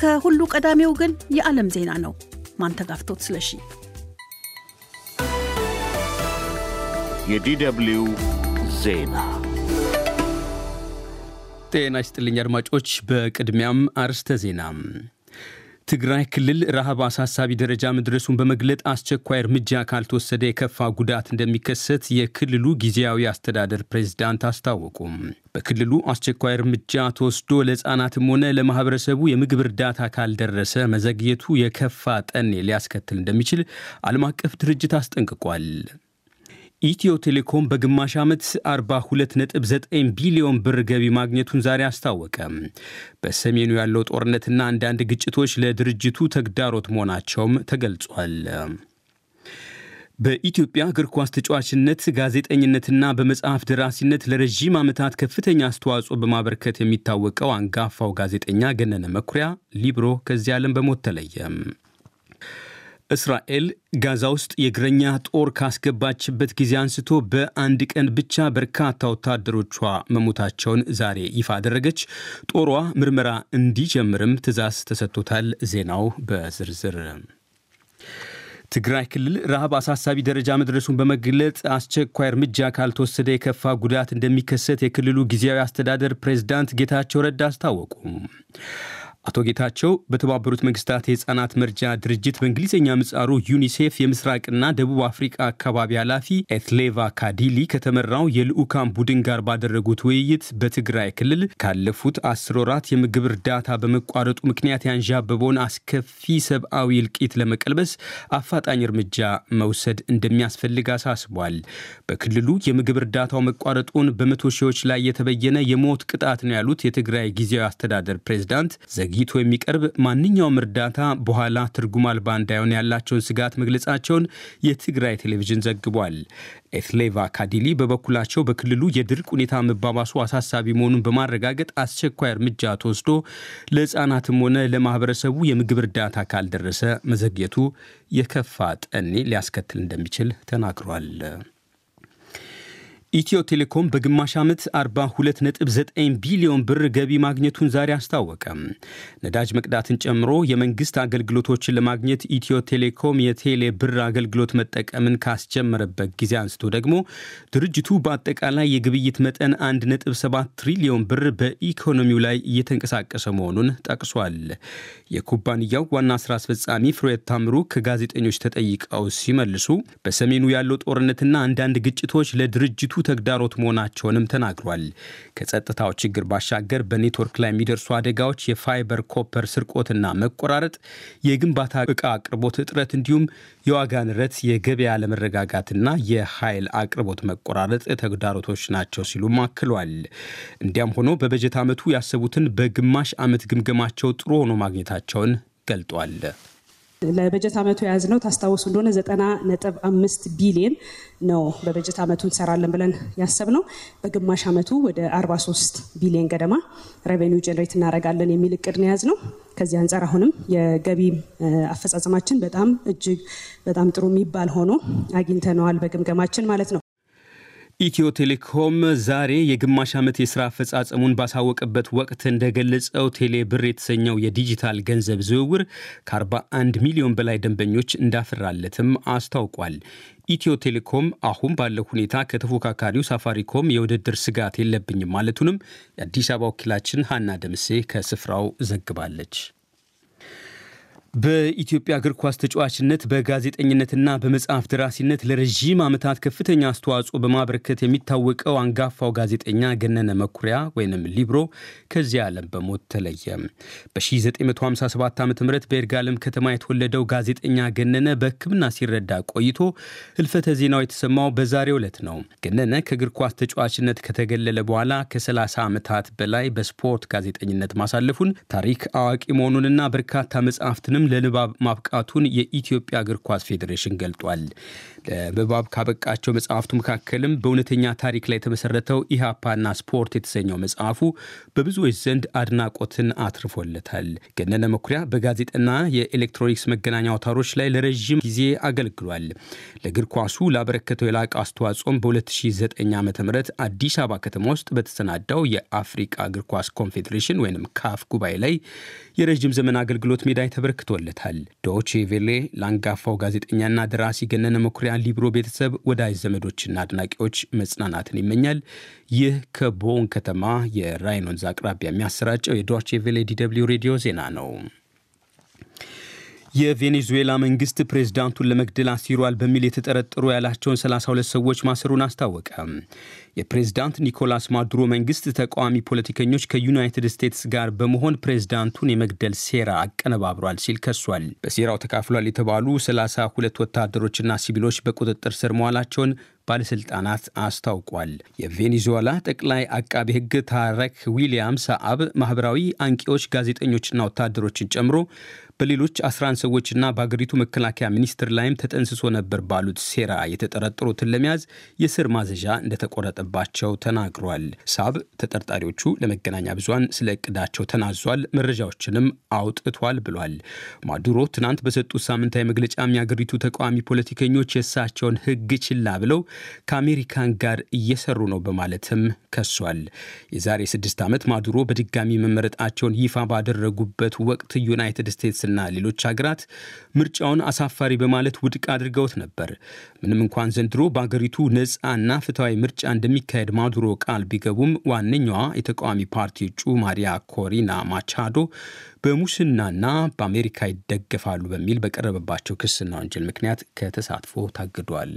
ከሁሉ ቀዳሚው ግን የዓለም ዜና ነው። ማንተጋፍቶት ስለሺ የዲደብልዩ ዜና ጤና ይስጥልኝ አድማጮች። በቅድሚያም አርስተ ዜና ትግራይ ክልል ረሃብ አሳሳቢ ደረጃ መድረሱን በመግለጥ አስቸኳይ እርምጃ ካልተወሰደ የከፋ ጉዳት እንደሚከሰት የክልሉ ጊዜያዊ አስተዳደር ፕሬዝዳንት አስታወቁም። በክልሉ አስቸኳይ እርምጃ ተወስዶ ለሕፃናትም ሆነ ለማህበረሰቡ የምግብ እርዳታ ካልደረሰ መዘግየቱ የከፋ ጠኔ ሊያስከትል እንደሚችል ዓለም አቀፍ ድርጅት አስጠንቅቋል። ኢትዮ ቴሌኮም በግማሽ ዓመት 42.9 ቢሊዮን ብር ገቢ ማግኘቱን ዛሬ አስታወቀ። በሰሜኑ ያለው ጦርነትና አንዳንድ ግጭቶች ለድርጅቱ ተግዳሮት መሆናቸውም ተገልጿል። በኢትዮጵያ እግር ኳስ ተጫዋችነት፣ ጋዜጠኝነትና በመጽሐፍ ደራሲነት ለረዥም ዓመታት ከፍተኛ አስተዋጽኦ በማበርከት የሚታወቀው አንጋፋው ጋዜጠኛ ገነነ መኩሪያ ሊብሮ ከዚህ ዓለም በሞት ተለየ። እስራኤል ጋዛ ውስጥ የእግረኛ ጦር ካስገባችበት ጊዜ አንስቶ በአንድ ቀን ብቻ በርካታ ወታደሮቿ መሞታቸውን ዛሬ ይፋ አደረገች። ጦሯ ምርመራ እንዲጀምርም ትዕዛዝ ተሰጥቶታል። ዜናው በዝርዝር ትግራይ ክልል ረሃብ አሳሳቢ ደረጃ መድረሱን በመግለጥ አስቸኳይ እርምጃ ካልተወሰደ የከፋ ጉዳት እንደሚከሰት የክልሉ ጊዜያዊ አስተዳደር ፕሬዝዳንት ጌታቸው ረዳ አስታወቁ። አቶ ጌታቸው በተባበሩት መንግስታት የህፃናት መርጃ ድርጅት በእንግሊዝኛ ምህጻሩ ዩኒሴፍ የምስራቅና ደቡብ አፍሪቃ አካባቢ ኃላፊ ኤትሌቫ ካዲሊ ከተመራው የልዑካን ቡድን ጋር ባደረጉት ውይይት በትግራይ ክልል ካለፉት አስር ወራት የምግብ እርዳታ በመቋረጡ ምክንያት ያንዣበበውን አስከፊ ሰብአዊ እልቂት ለመቀልበስ አፋጣኝ እርምጃ መውሰድ እንደሚያስፈልግ አሳስቧል። በክልሉ የምግብ እርዳታው መቋረጡን በመቶ ሺዎች ላይ የተበየነ የሞት ቅጣት ነው ያሉት የትግራይ ጊዜያዊ አስተዳደር ፕሬዝዳንት ዘግይቶ የሚቀርብ ማንኛውም እርዳታ በኋላ ትርጉም አልባ እንዳይሆን ያላቸውን ስጋት መግለጻቸውን የትግራይ ቴሌቪዥን ዘግቧል። ኤትሌቫ ካዲሊ በበኩላቸው በክልሉ የድርቅ ሁኔታ መባባሱ አሳሳቢ መሆኑን በማረጋገጥ አስቸኳይ እርምጃ ተወስዶ ለሕፃናትም ሆነ ለማህበረሰቡ የምግብ እርዳታ ካልደረሰ መዘግየቱ የከፋ ጠኔ ሊያስከትል እንደሚችል ተናግሯል። ኢትዮ ቴሌኮም በግማሽ ዓመት 42.9 ቢሊዮን ብር ገቢ ማግኘቱን ዛሬ አስታወቀ። ነዳጅ መቅዳትን ጨምሮ የመንግስት አገልግሎቶችን ለማግኘት ኢትዮ ቴሌኮም የቴሌ ብር አገልግሎት መጠቀምን ካስጀመረበት ጊዜ አንስቶ ደግሞ ድርጅቱ በአጠቃላይ የግብይት መጠን 1.7 ትሪሊዮን ብር በኢኮኖሚው ላይ እየተንቀሳቀሰ መሆኑን ጠቅሷል። የኩባንያው ዋና ስራ አስፈጻሚ ፍሬት ታምሩ ከጋዜጠኞች ተጠይቀው ሲመልሱ በሰሜኑ ያለው ጦርነትና አንዳንድ ግጭቶች ለድርጅቱ ተግዳሮት መሆናቸውንም ተናግሯል። ከጸጥታው ችግር ባሻገር በኔትወርክ ላይ የሚደርሱ አደጋዎች፣ የ fiber copper ስርቆትና መቆራረጥ፣ የግንባታ ዕቃ አቅርቦት እጥረት እንዲሁም የዋጋ ንረት፣ የገበያ አለመረጋጋትና የኃይል አቅርቦት መቆራረጥ ተግዳሮቶች ናቸው ሲሉም አክሏል። እንዲያም ሆኖ በበጀት ዓመቱ ያሰቡትን በግማሽ ዓመት ግምገማቸው ጥሩ ሆኖ ማግኘታቸውን ገልጧል። ለበጀት ዓመቱ የያዝነው ታስታውሱ እንደሆነ ዘጠና ነጥብ አምስት ቢሊየን ነው በበጀት ዓመቱ እንሰራለን ብለን ያሰብነው። በግማሽ ዓመቱ ወደ 43 ቢሊየን ገደማ ሬቬኒው ጀነሬት እናደርጋለን የሚል እቅድ ነው የያዝነው። ከዚህ አንጻር አሁንም የገቢ አፈጻጸማችን በጣም እጅግ በጣም ጥሩ የሚባል ሆኖ አግኝተነዋል በግምገማችን ማለት ነው። ኢትዮ ቴሌኮም ዛሬ የግማሽ ዓመት የሥራ አፈጻጸሙን ባሳወቀበት ወቅት እንደገለጸው ቴሌ ብር የተሰኘው የዲጂታል ገንዘብ ዝውውር ከ41 ሚሊዮን በላይ ደንበኞች እንዳፈራለትም አስታውቋል። ኢትዮ ቴሌኮም አሁን ባለው ሁኔታ ከተፎካካሪው ሳፋሪኮም የውድድር ስጋት የለብኝም ማለቱንም የአዲስ አበባ ወኪላችን ሀና ደምሴ ከስፍራው ዘግባለች። በኢትዮጵያ እግር ኳስ ተጫዋችነት በጋዜጠኝነትና በመጽሐፍ ደራሲነት ለረዥም ዓመታት ከፍተኛ አስተዋጽኦ በማበረከት የሚታወቀው አንጋፋው ጋዜጠኛ ገነነ መኩሪያ ወይንም ሊብሮ ከዚህ ዓለም በሞት ተለየ። በ1957 ዓ ም በይርጋለም ከተማ የተወለደው ጋዜጠኛ ገነነ በሕክምና ሲረዳ ቆይቶ ህልፈተ ዜናው የተሰማው በዛሬው ዕለት ነው። ገነነ ከእግር ኳስ ተጫዋችነት ከተገለለ በኋላ ከ30 ዓመታት በላይ በስፖርት ጋዜጠኝነት ማሳለፉን ታሪክ አዋቂ መሆኑንና በርካታ መጽሐፍትንም ለንባብ ማብቃቱን የኢትዮጵያ እግር ኳስ ፌዴሬሽን ገልጧል። ለንባብ ካበቃቸው መጽሐፍቱ መካከልም በእውነተኛ ታሪክ ላይ የተመሰረተው ኢህአፓና ስፖርት የተሰኘው መጽሐፉ በብዙዎች ዘንድ አድናቆትን አትርፎለታል። ገነነ መኩሪያ በጋዜጣና የኤሌክትሮኒክስ መገናኛ አውታሮች ላይ ለረዥም ጊዜ አገልግሏል። ለእግር ኳሱ ላበረከተው የላቀ አስተዋጽኦም በ2009 ዓ ም አዲስ አበባ ከተማ ውስጥ በተሰናዳው የአፍሪቃ እግር ኳስ ኮንፌዴሬሽን ወይም ካፍ ጉባኤ ላይ የረዥም ዘመን አገልግሎት ሜዳይ ተበርክቶለታል። ዶቼ ቬሌ ለአንጋፋው ጋዜጠኛና ደራሲ ገነነ መኩሪያ ሊብሮ ቤተሰብ ወዳጅ ዘመዶችና አድናቂዎች መጽናናትን ይመኛል። ይህ ከቦን ከተማ የራይን ወንዝ አቅራቢያ የሚያሰራጨው የዶቼ ቬሌ ዲ ደብልዩ ሬዲዮ ዜና ነው። የቬኔዙዌላ መንግስት ፕሬዝዳንቱን ለመግደል አሲሯል በሚል የተጠረጠሩ ያላቸውን 32 ሰዎች ማሰሩን አስታወቀ። የፕሬዝዳንት ኒኮላስ ማዱሮ መንግስት ተቃዋሚ ፖለቲከኞች ከዩናይትድ ስቴትስ ጋር በመሆን ፕሬዝዳንቱን የመግደል ሴራ አቀነባብሯል ሲል ከሷል። በሴራው ተካፍሏል የተባሉ 32 ወታደሮችና ሲቪሎች በቁጥጥር ስር መዋላቸውን ባለሥልጣናት አስታውቋል። የቬኔዙዌላ ጠቅላይ አቃቤ ሕግ ታረክ ዊሊያም ሰአብ ማኅበራዊ አንቂዎች፣ ጋዜጠኞችና ወታደሮችን ጨምሮ በሌሎች 11 ሰዎችና በአገሪቱ መከላከያ ሚኒስትር ላይም ተጠንስሶ ነበር ባሉት ሴራ የተጠረጠሩትን ለመያዝ የስር ማዘዣ እንደተቆረጠባቸው ተናግሯል። ሳብ ተጠርጣሪዎቹ ለመገናኛ ብዙሃን ስለ እቅዳቸው ተናዟል፣ መረጃዎችንም አውጥቷል ብሏል። ማዱሮ ትናንት በሰጡት ሳምንታዊ መግለጫም የአገሪቱ ተቃዋሚ ፖለቲከኞች የእሳቸውን ሕግ ችላ ብለው ከአሜሪካን ጋር እየሰሩ ነው በማለትም ከሷል። የዛሬ ስድስት ዓመት ማዱሮ በድጋሚ መመረጣቸውን ይፋ ባደረጉበት ወቅት ዩናይትድ ስቴትስ እና ሌሎች ሀገራት ምርጫውን አሳፋሪ በማለት ውድቅ አድርገውት ነበር። ምንም እንኳን ዘንድሮ በአገሪቱ ነፃና ፍትሐዊ ምርጫ እንደሚካሄድ ማዱሮ ቃል ቢገቡም ዋነኛዋ የተቃዋሚ ፓርቲ እጩ ማሪያ ኮሪና ማቻዶ በሙስናና በአሜሪካ ይደገፋሉ በሚል በቀረበባቸው ክስና ወንጀል ምክንያት ከተሳትፎ ታግዷል።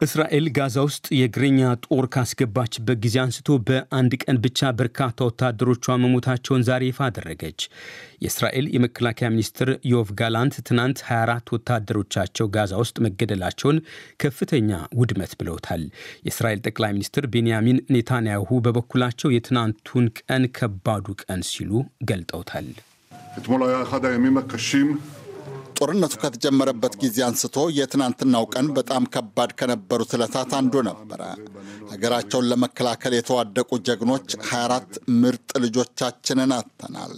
እስራኤል ጋዛ ውስጥ የእግረኛ ጦር ካስገባችበት ጊዜ አንስቶ በአንድ ቀን ብቻ በርካታ ወታደሮቿ መሞታቸውን ዛሬ ይፋ አደረገች። የእስራኤል የመከላከያ ሚኒስትር ዮቭ ጋላንት ትናንት 24 ወታደሮቻቸው ጋዛ ውስጥ መገደላቸውን ከፍተኛ ውድመት ብለውታል። የእስራኤል ጠቅላይ ሚኒስትር ቤንያሚን ኔታንያሁ በበኩላቸው የትናንቱን ቀን ከባዱ ቀን ሲሉ ገልጠውታል። ጦርነቱ ከተጀመረበት ጊዜ አንስቶ የትናንትናው ቀን በጣም ከባድ ከነበሩት ዕለታት አንዱ ነበረ። ሀገራቸውን ለመከላከል የተዋደቁ ጀግኖች 24 ምርጥ ልጆቻችንን አጥተናል።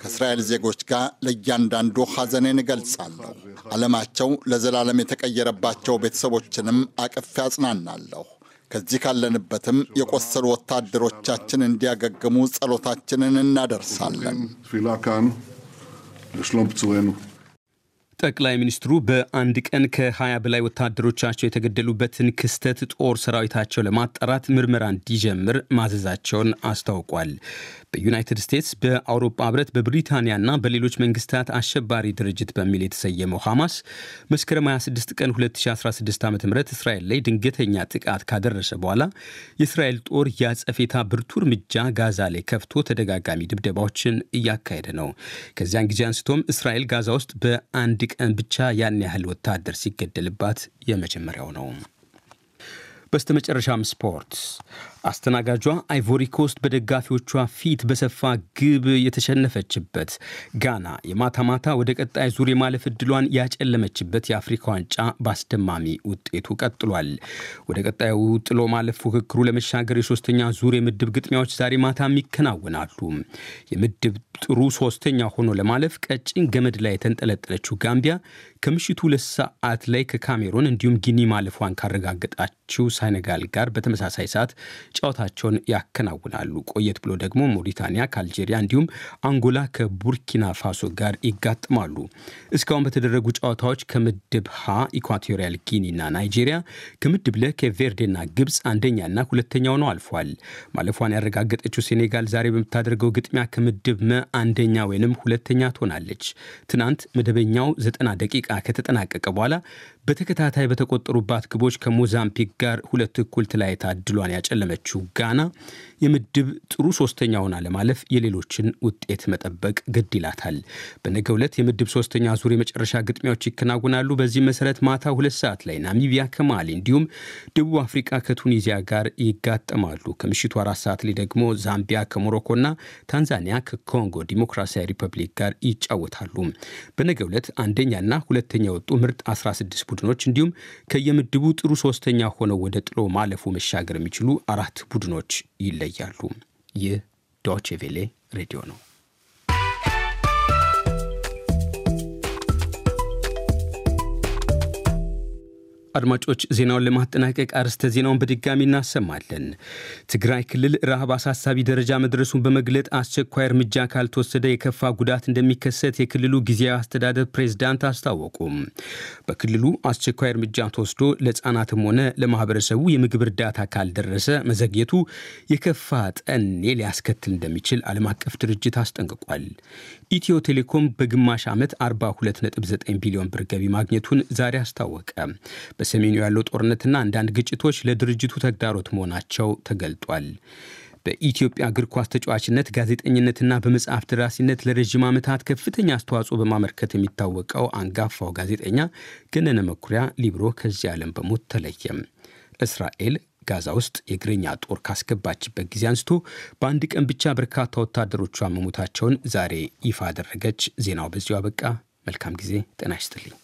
ከእስራኤል ዜጎች ጋር ለእያንዳንዱ ሐዘኔን እገልጻለሁ። ዓለማቸው ለዘላለም የተቀየረባቸው ቤተሰቦችንም አቅፌ አጽናናለሁ። ከዚህ ካለንበትም የቆሰሉ ወታደሮቻችን እንዲያገግሙ ጸሎታችንን እናደርሳለን። ጠቅላይ ሚኒስትሩ በአንድ ቀን ከ20 በላይ ወታደሮቻቸው የተገደሉበትን ክስተት ጦር ሰራዊታቸው ለማጣራት ምርመራ እንዲጀምር ማዘዛቸውን አስታውቋል። በዩናይትድ ስቴትስ፣ በአውሮፓ ህብረት፣ በብሪታንያና በሌሎች መንግስታት አሸባሪ ድርጅት በሚል የተሰየመው ሐማስ መስከረም 26 ቀን 2016 ዓ ም እስራኤል ላይ ድንገተኛ ጥቃት ካደረሰ በኋላ የእስራኤል ጦር የአጸፌታ ብርቱ እርምጃ ጋዛ ላይ ከፍቶ ተደጋጋሚ ድብደባዎችን እያካሄደ ነው። ከዚያን ጊዜ አንስቶም እስራኤል ጋዛ ውስጥ በአንድ ቀን ብቻ ያን ያህል ወታደር ሲገደልባት የመጀመሪያው ነው። በስተመጨረሻም ስፖርት። አስተናጋጇ አይቮሪ ኮስት በደጋፊዎቿ ፊት በሰፋ ግብ የተሸነፈችበት ጋና የማታ ማታ ወደ ቀጣይ ዙር የማለፍ እድሏን ያጨለመችበት የአፍሪካ ዋንጫ በአስደማሚ ውጤቱ ቀጥሏል። ወደ ቀጣዩ ጥሎ ማለፍ ፉክክሩ ለመሻገር የሶስተኛ ዙር የምድብ ግጥሚያዎች ዛሬ ማታም ይከናወናሉ። የምድብ ጥሩ ሶስተኛ ሆኖ ለማለፍ ቀጭን ገመድ ላይ የተንጠለጠለችው ጋምቢያ ከምሽቱ ሁለት ሰዓት ላይ ከካሜሮን እንዲሁም ጊኒ ማለፏን ካረጋገጣችው ሴኔጋል ጋር በተመሳሳይ ሰዓት ጨዋታቸውን ያከናውናሉ። ቆየት ብሎ ደግሞ ሞሪታኒያ ከአልጄሪያ እንዲሁም አንጎላ ከቡርኪና ፋሶ ጋር ይጋጥማሉ። እስካሁን በተደረጉ ጨዋታዎች ከምድብ ሀ ኢኳቶሪያል ጊኒና ናይጄሪያ፣ ከምድብ ለ ኬፕ ቬርዴና ግብፅ አንደኛና ሁለተኛ ሆነው አልፈዋል። ማለፏን ያረጋገጠችው ሴኔጋል ዛሬ በምታደርገው ግጥሚያ ከምድብ መ አንደኛ ወይንም ሁለተኛ ትሆናለች። ትናንት መደበኛው ዘጠና ደቂቃ ከተጠናቀቀ በኋላ በተከታታይ በተቆጠሩባት ግቦች ከሞዛምቢክ ጋር ሁለት እኩል ተለያይታ እድሏን ያጨለመችው ጋና የምድብ ጥሩ ሶስተኛ ሆና ለማለፍ የሌሎችን ውጤት መጠበቅ ግድ ይላታል። በነገው ዕለት የምድብ ሶስተኛ ዙር የመጨረሻ ግጥሚያዎች ይከናወናሉ። በዚህ መሰረት ማታ ሁለት ሰዓት ላይ ናሚቢያ ከማሊ እንዲሁም ደቡብ አፍሪካ ከቱኒዚያ ጋር ይጋጠማሉ። ከምሽቱ አራት ሰዓት ላይ ደግሞ ዛምቢያ ከሞሮኮና ታንዛኒያ ከኮንጎ ዲሞክራሲያዊ ሪፐብሊክ ጋር ይጫወታሉ። በነገው ዕለት አንደኛና ሁለተኛ የወጡ ምርጥ 16 ቡድኖች እንዲሁም ከየምድቡ ጥሩ ሶስተኛ ሆነው ወደ ጥሎ ማለፉ መሻገር የሚችሉ አራት ቡድኖች ይለያሉ። ይህ ዶቼ ቬሌ ሬዲዮ ነው። አድማጮች ዜናውን ለማጠናቀቅ አርዕስተ ዜናውን በድጋሚ እናሰማለን። ትግራይ ክልል ረሃብ አሳሳቢ ደረጃ መድረሱን በመግለጥ አስቸኳይ እርምጃ ካልተወሰደ የከፋ ጉዳት እንደሚከሰት የክልሉ ጊዜያዊ አስተዳደር ፕሬዝዳንት አስታወቁም። በክልሉ አስቸኳይ እርምጃ ተወስዶ ለሕፃናትም ሆነ ለማህበረሰቡ የምግብ እርዳታ ካልደረሰ መዘግየቱ የከፋ ጠኔ ሊያስከትል እንደሚችል ዓለም አቀፍ ድርጅት አስጠንቅቋል። ኢትዮ ቴሌኮም በግማሽ ዓመት 42.9 ቢሊዮን ብር ገቢ ማግኘቱን ዛሬ አስታወቀ። በሰሜኑ ያለው ጦርነትና አንዳንድ ግጭቶች ለድርጅቱ ተግዳሮት መሆናቸው ተገልጧል። በኢትዮጵያ እግር ኳስ ተጫዋችነት፣ ጋዜጠኝነትና በመጽሐፍ ደራሲነት ለረዥም ዓመታት ከፍተኛ አስተዋጽኦ በማመርከት የሚታወቀው አንጋፋው ጋዜጠኛ ገነነ መኩሪያ ሊብሮ ከዚህ ዓለም በሞት ተለየም። እስራኤል ጋዛ ውስጥ የእግረኛ ጦር ካስገባችበት ጊዜ አንስቶ በአንድ ቀን ብቻ በርካታ ወታደሮቿ መሞታቸውን ዛሬ ይፋ አደረገች። ዜናው በዚሁ አበቃ። መልካም ጊዜ። ጤና ይስጥልኝ።